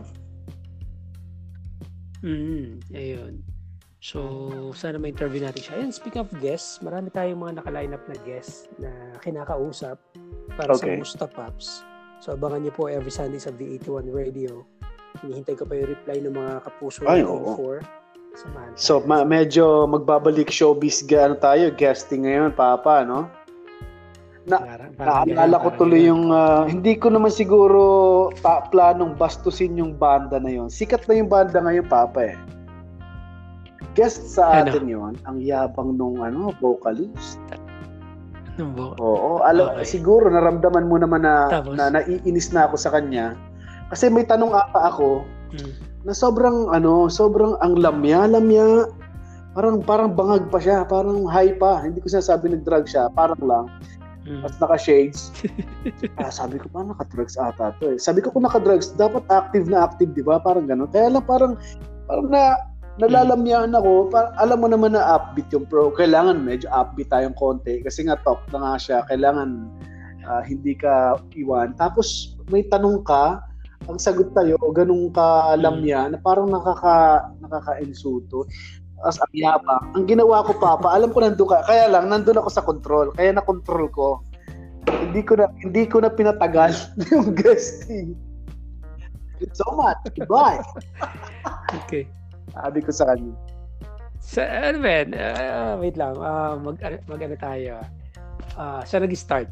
Speaker 2: Mm, ayun. So, sana ma-interview natin siya. And speaking of guests, marami tayong mga naka-line up na guests na kinakausap para
Speaker 1: Okay.
Speaker 2: sa Musta Pops. So, abangan niyo po every Sunday sa V81 Radio. Hinihintay ko pa yung reply ng mga kapuso
Speaker 1: Ay, oo.
Speaker 2: before. Samahan.
Speaker 1: So, ma- medyo magbabalik showbiz ano tayo, guesting ngayon, Papa, no? Na- Naalala ko tuloy yung, ah, hindi ko naman siguro pa- planong bastusin yung banda na yon. Sikat na yung banda ngayon, Papa eh. Guest sa
Speaker 2: Ano?
Speaker 1: atin yon ang yabang nung ano, vocalist.
Speaker 2: Ano ba?
Speaker 1: Oo, alam
Speaker 2: Okay.
Speaker 1: siguro naramdaman mo naman na,
Speaker 2: Tapos?
Speaker 1: na naiinis na ako sa kanya. Kasi may tanong ata ako
Speaker 2: Mm.
Speaker 1: na sobrang ano, sobrang ang lamya, lamya. Parang parang bangag pa siya, parang high pa. Hindi ko sinasabi nag-drug siya, parang lang.
Speaker 2: Mm.
Speaker 1: At naka-shades. ah, sabi ko, parang naka-drugs ata to eh. Sabi ko kung naka-drugs, dapat active na active, di ba? Parang gano'n. Kaya lang parang, parang na, nalalamyaan ako. Parang, alam mo naman na upbeat yung pro. Kailangan medyo upbeat tayong konti. Kasi nga top na nga siya. Kailangan ah, hindi ka iwan. Tapos may tanong ka, ang sagot tayo, ganun ka lamya, na parang nakaka, nakaka-insulto. As ang yabang. Ang ginawa ko, Papa, alam ko nandun ka. Kaya lang, nandun ako sa control. Kaya na-control ko. Hindi ko na hindi ko na pinatagal yung guesting. It's so much. Goodbye.
Speaker 2: Okay.
Speaker 1: Sabi ko sa kanya.
Speaker 2: Sa, ano ba yan? Ah, wait lang. Ah, mag, mag ano tayo. Ah, siya nag-start.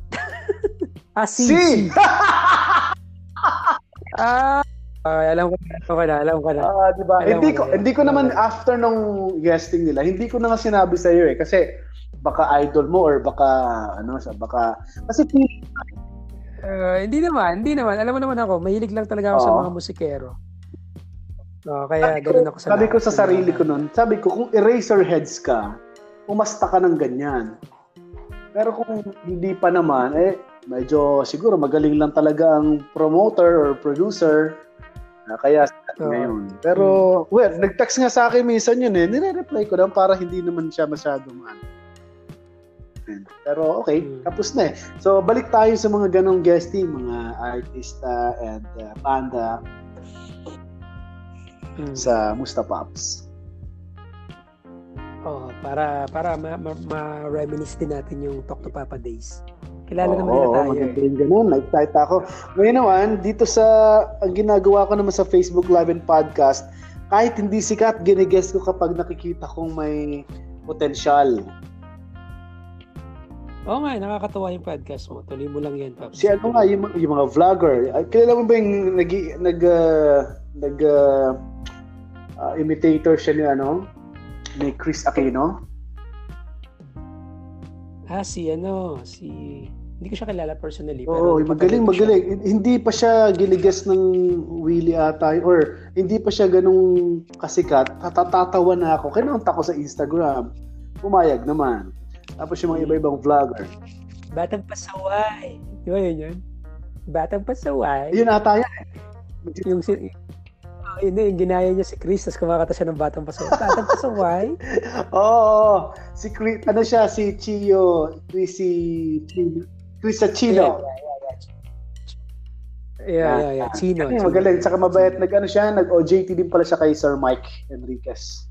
Speaker 2: ah, si.
Speaker 1: Si!
Speaker 2: Ah, ah, alam ko na, alam ko na, alam ko na.
Speaker 1: Ah, di ba?
Speaker 2: Alam
Speaker 1: Hindi
Speaker 2: ko
Speaker 1: hindi ko naman after nung guesting nila, hindi ko na nga sinabi sa iyo eh kasi baka idol mo or baka ano sa baka kasi
Speaker 2: Ah, hindi naman, hindi naman. Alam mo naman ako, mahilig lang talaga ako sa
Speaker 1: Oo.
Speaker 2: mga musikero. No, kaya
Speaker 1: sabi ko,
Speaker 2: ganun ako sa
Speaker 1: sabi ko sa sarili ko noon, sabi ko kung eraser heads ka, umasta ka ng ganyan. Pero kung hindi pa naman, eh, medyo siguro magaling lang talaga ang promoter or producer. Kaya
Speaker 2: Oo.
Speaker 1: ngayon. Pero, well, nag-text nga sa akin minsan yun eh. Nire-reply ko lang para hindi naman siya masyadong ano. Pero okay,
Speaker 2: Hmm.
Speaker 1: tapos na eh. So, balik tayo sa mga ganong guesting, mga artista and uh, banda
Speaker 2: Mm.
Speaker 1: sa Musta Pops.
Speaker 2: Oo, para para ma, ma, ma-reminisce din natin yung Talk to Papa days. Kilala
Speaker 1: Oo,
Speaker 2: naman nila tayo.
Speaker 1: maganda
Speaker 2: eh.
Speaker 1: yung ganun. Na-excite ako. Ngayon naman, dito sa, ang ginagawa ko naman sa Facebook Live and Podcast, kahit hindi sikat, ginigest ko kapag nakikita kong may potensyal.
Speaker 2: Oo nga, nakakatawa yung podcast mo. Tuloy mo lang yan, Paps.
Speaker 1: Si ano nga, yung, yung mga vlogger. Kilala mo ba yung nag, nag, uh, nag uh, uh, imitator siya ni ano? Ni Chris Aquino?
Speaker 2: Ah, si ano, si... Hindi ko siya kilala personally.
Speaker 1: Oo,
Speaker 2: pero
Speaker 1: magaling,
Speaker 2: ko siya.
Speaker 1: magaling. Hindi pa siya giligas ng Willie ata, or hindi pa siya ganung kasikat. Tatatawa na ako. Kinunta ko sa Instagram. Pumayag naman. Tapos yung mga iba-ibang vlogger.
Speaker 2: Batang pasaway. Di ba yun yun? Batang pasaway.
Speaker 1: Yun ata yan.
Speaker 2: Yung, si- hindi, yung ginaya niya si Chris, tapos kumakata siya ng batang paso. Tatang paso, why?
Speaker 1: Oo. si Chris, ano siya, si Chio, Chris, si Chris Chino.
Speaker 2: Yeah, yeah, yeah. Chino.
Speaker 1: Ay, magaling. Saka mabait. Nag, ano siya, nag-OJT din pala siya kay Sir Mike Enriquez.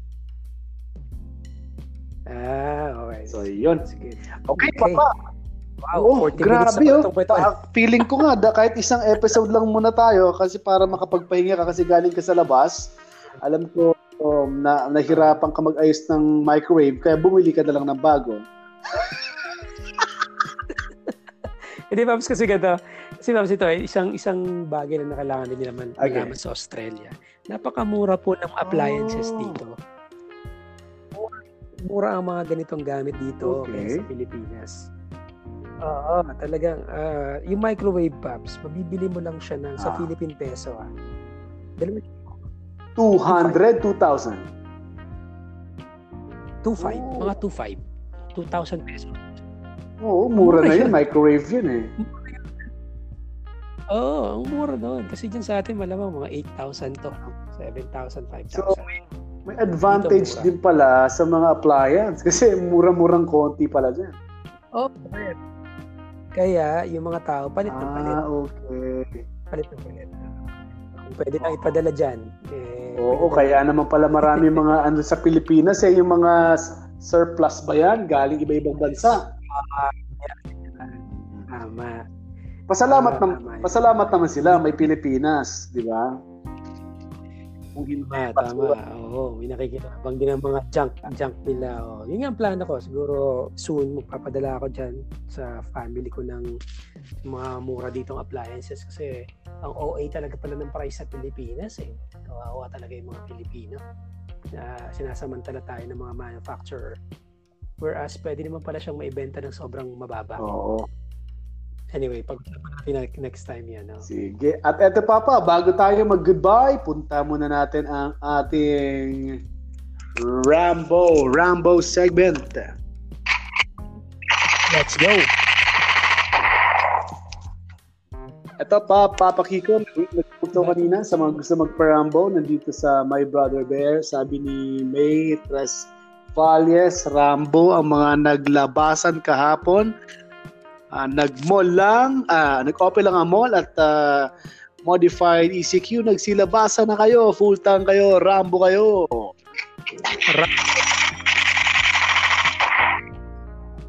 Speaker 2: Ah, okay.
Speaker 1: So, yun.
Speaker 2: Sige.
Speaker 1: Okay,
Speaker 2: Okay.
Speaker 1: papa.
Speaker 2: Wow,
Speaker 1: Oh,
Speaker 2: 40 minutes
Speaker 1: grabe oh. Pa- feeling ko nga, da, kahit isang episode lang muna tayo kasi para makapagpahinga ka kasi galing ka sa labas. Alam ko um, na nahirapan ka mag-ayos ng microwave kaya bumili ka na lang ng bago.
Speaker 2: Hindi, Pops, kasi ganito. Kasi, Pops, ito, eh, isang, isang bagay na kailangan din naman
Speaker 1: Okay.
Speaker 2: malaman sa Australia. Napakamura po ng appliances
Speaker 1: Oh.
Speaker 2: dito. Mura ang mga ganitong gamit dito
Speaker 1: Okay.
Speaker 2: sa Pilipinas. Oo, talagang, ah, yung microwave, Pops, mabibili mo lang siya ng, sa
Speaker 1: Ah.
Speaker 2: Philippine peso, ah. Dalawa,
Speaker 1: 200, 2,000.
Speaker 2: 2.5,
Speaker 1: Oh.
Speaker 2: mga 2.5. 2,000 pesos.
Speaker 1: Oo, mura
Speaker 2: Mura
Speaker 1: na yun.
Speaker 2: yun.
Speaker 1: Microwave yun eh.
Speaker 2: Oo, ang mura doon. Kasi dyan sa atin, malamang mga 8,000 to. 7,000, 5,000.
Speaker 1: So, may advantage
Speaker 2: Dito
Speaker 1: din pala sa mga appliance kasi mura-murang konti pala dyan.
Speaker 2: Oh, Kaya, yung mga tao, palit ng palit.
Speaker 1: Ah, okay.
Speaker 2: Palit ng palit. Kung pwede lang ipadala dyan. Eh,
Speaker 1: Oo, kaya naman pala marami mga ano sa Pilipinas eh, yung mga surplus ba yan? Galing iba-ibang bansa.
Speaker 2: Tama.
Speaker 1: Pasalamat,
Speaker 2: Ah,
Speaker 1: nam,
Speaker 2: tama yun.
Speaker 1: pasalamat naman sila, may Pilipinas, di ba? Kung hindi,
Speaker 2: Tama, tama. Oo, may nakikinabang din ang mga junk, junk nila. Oh. Yun nga ang plano ko. Siguro soon magpapadala ako dyan sa family ko ng mga mura ditong appliances kasi ang OA talaga pala ng price sa Pilipinas eh. Kawawa talaga yung mga Pilipino na sinasamantala tayo ng mga manufacturer. Whereas pwede naman pala siyang maibenta ng sobrang mababa.
Speaker 1: Oo.
Speaker 2: Anyway, pag-usapan natin next time yan. No?
Speaker 1: Sige. At eto Papa, bago tayo mag-goodbye, punta muna natin ang ating Rambo, Rambo segment.
Speaker 2: Let's go!
Speaker 1: Ito pa, Papa Kiko, nagpunto kanina sa mga gusto magpa-Rambo, nandito sa My Brother Bear, sabi ni May Tres Valles, Rambo, ang mga naglabasan kahapon, Ah, nag-mall lang, ah, nag-open lang ang mall at ah, modified ECQ, nagsilabasa na kayo, full tank kayo, Rambo kayo.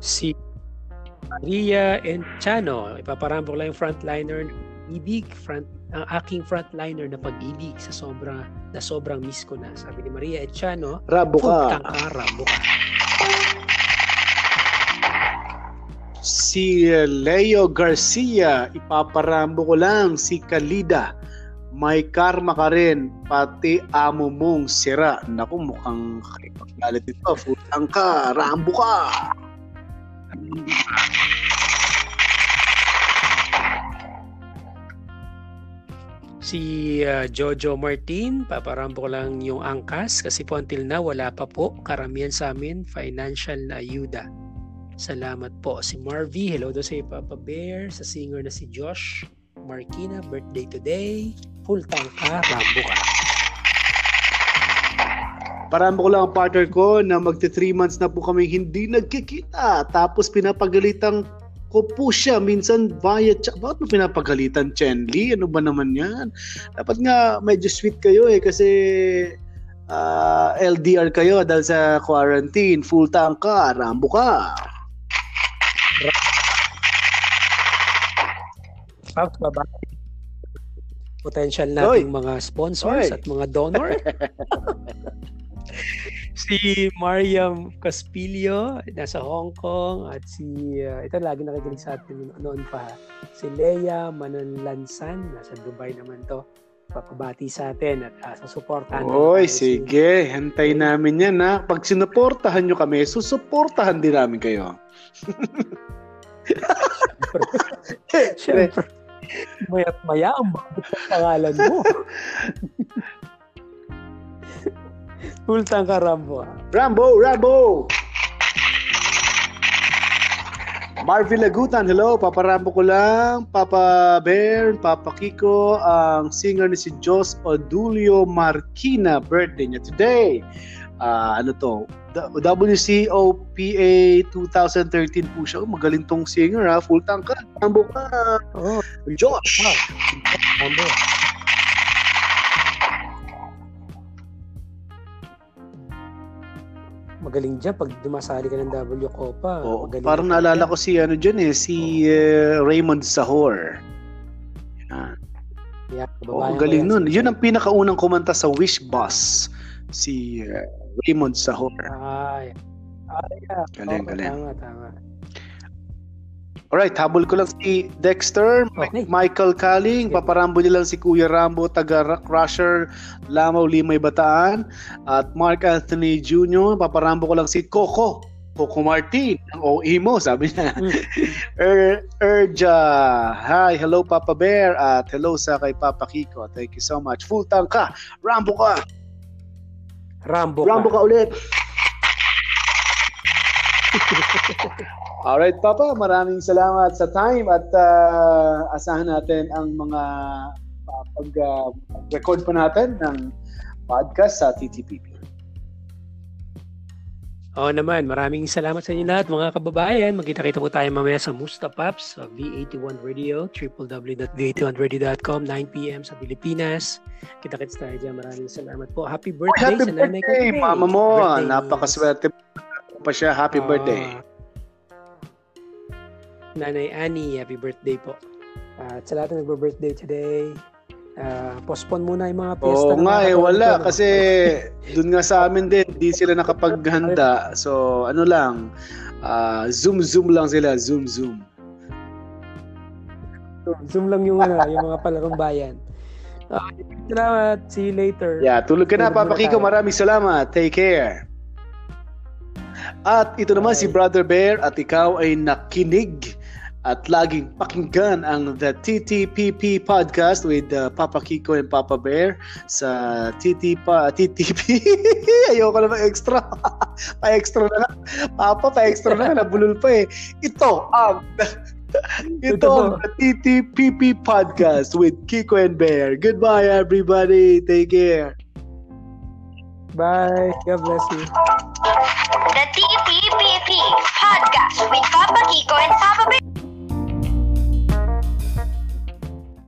Speaker 2: si Maria Enchano. Ipaparambo ko lang yung frontliner ng ibig, front, ang aking frontliner na pag-ibig sa sobra na sobrang miss ko na. Sabi ni Maria Enchano,
Speaker 1: Rambo ka.
Speaker 2: Ka, Rambo ka.
Speaker 1: Si Leo Garcia, ipaparambo ko lang si Kalida. May karma ka rin, pati amo mong sira. Naku, mukhang kakipaggalit ito. Futang ka, Rambo ka.
Speaker 2: Si uh, Jojo Martin, paparambo ko lang yung angkas kasi po until na wala pa po karamihan sa amin financial na ayuda. Salamat po. Si Marvy, hello daw sa Papa Bear, sa singer na si Josh Markina, birthday today. Full tank ka, Rambo ka.
Speaker 1: Parambo ko lang ang partner ko na magti 3 months na po kami hindi nagkikita. Tapos pinapagalitan ko po siya minsan via chat. Bakit mo pinapagalitan, Chenly? Ano ba naman yan? Dapat nga medyo sweet kayo eh kasi ah, LDR kayo dahil sa quarantine. Full tank ka, Rambo ka.
Speaker 2: Pops, baba. Potential nating mga sponsors
Speaker 1: Oy.
Speaker 2: at mga donor. si Mariam Caspilio nasa Hong Kong at si uh, ito lagi nakikinig sa atin noon pa si Leia Mananlansan nasa Dubai naman to papabati sa atin at uh, susuportahan
Speaker 1: Oy,
Speaker 2: tayo si-
Speaker 1: sige. Hantay namin yan ha. Pag sinuportahan nyo kami, susuportahan din namin kayo.
Speaker 2: Siyempre, mayat maya ang pangalan mo. Full tank ka, Rambo. ah.
Speaker 1: Rambo, Rambo! Marvin Lagutan, hello. Paparambo ko lang. Papa Bear, Papa Kiko, ang singer ni si Jos Odulio Marquina. Birthday niya today. Ah, ano to? WCOPA 2013 po siya. Magaling tong singer ha. Full tank ka. Rambo ka.
Speaker 2: Oh,
Speaker 1: Josh.
Speaker 2: Rambo. Magaling dyan pag dumasali ka ng W Copa.
Speaker 1: Oh,
Speaker 2: magaling
Speaker 1: parang naalala ko si ano dyan eh, si eh, Raymond Sahor. Yan.
Speaker 2: Yeah,
Speaker 1: Oh, ang galing nun.
Speaker 2: si-
Speaker 1: Yun ang pinakaunang kumanta sa Wish Bus. Si eh, Raymond Sahor.
Speaker 2: Ay. Ay, yeah.
Speaker 1: Galing,
Speaker 2: Oo,
Speaker 1: galing.
Speaker 2: Tama, tama.
Speaker 1: Alright, habol ko lang si Dexter,
Speaker 2: Okay.
Speaker 1: Michael Kaling, paparambo niya lang si Kuya Rambo, taga Crusher, Lamaw, Limay, Bataan, at Mark Anthony Jr., paparambo ko lang si Coco, Coco Martin, ang OE mo, sabi niya.
Speaker 2: Mm.
Speaker 1: er, Erja, hi, hello Papa Bear, at hello sa kay Papa Kiko. Thank you so much. Full tank ka, Rambo ka,
Speaker 2: Rambo ka.
Speaker 1: Rambo ka ulit. Alright, Papa, maraming salamat sa time at uh, asahan natin ang mga uh, pag-record pa natin ng podcast sa TTPP.
Speaker 2: Oo naman, maraming salamat sa inyo lahat mga kababayan. Magkita-kita po tayo mamaya sa Musta Pops sa V81 Radio, www.v81radio.com, 9pm sa Pilipinas. Kita-kits tayo dyan. Maraming salamat po. Happy birthday
Speaker 1: Happy
Speaker 2: sa nanay ko
Speaker 1: birthday,
Speaker 2: today.
Speaker 1: mama mo.
Speaker 2: Birthday
Speaker 1: Napakaswerte pa siya. Happy
Speaker 2: Ah,
Speaker 1: birthday.
Speaker 2: Nanay Annie, happy birthday po. At sa lahat na nagbe-birthday today, ah, postpone muna yung mga piyesta.
Speaker 1: Oo
Speaker 2: ng
Speaker 1: nga eh, wala.
Speaker 2: ko, no?
Speaker 1: Kasi dun nga sa amin din, di sila nakapaghanda. So, ano lang, ah, zoom-zoom lang sila. Zoom-zoom.
Speaker 2: Zoom lang yung, ano, yung mga palarong bayan. Okay, salamat. See you later.
Speaker 1: Yeah, tulog ka na,
Speaker 2: Tulog muna
Speaker 1: Papa Kiko.
Speaker 2: tayo.
Speaker 1: Maraming salamat. Take care. At ito naman si
Speaker 2: Bye.
Speaker 1: Brother Bear at ikaw ay nakinig at laging pakinggan ang The TTPP podcast with uh, Papa Kiko and Papa Bear sa TT pa TTP. Ayoko na extra. pa-extra na. lang. Papa, pa-extra na. Nabulol pa eh. Ito ang ito
Speaker 2: Ito
Speaker 1: ang TTPP podcast with Kiko and Bear. Goodbye everybody. Take care.
Speaker 2: Bye. God bless you.
Speaker 3: The TPPP podcast with Papa Kiko and Papa Bear.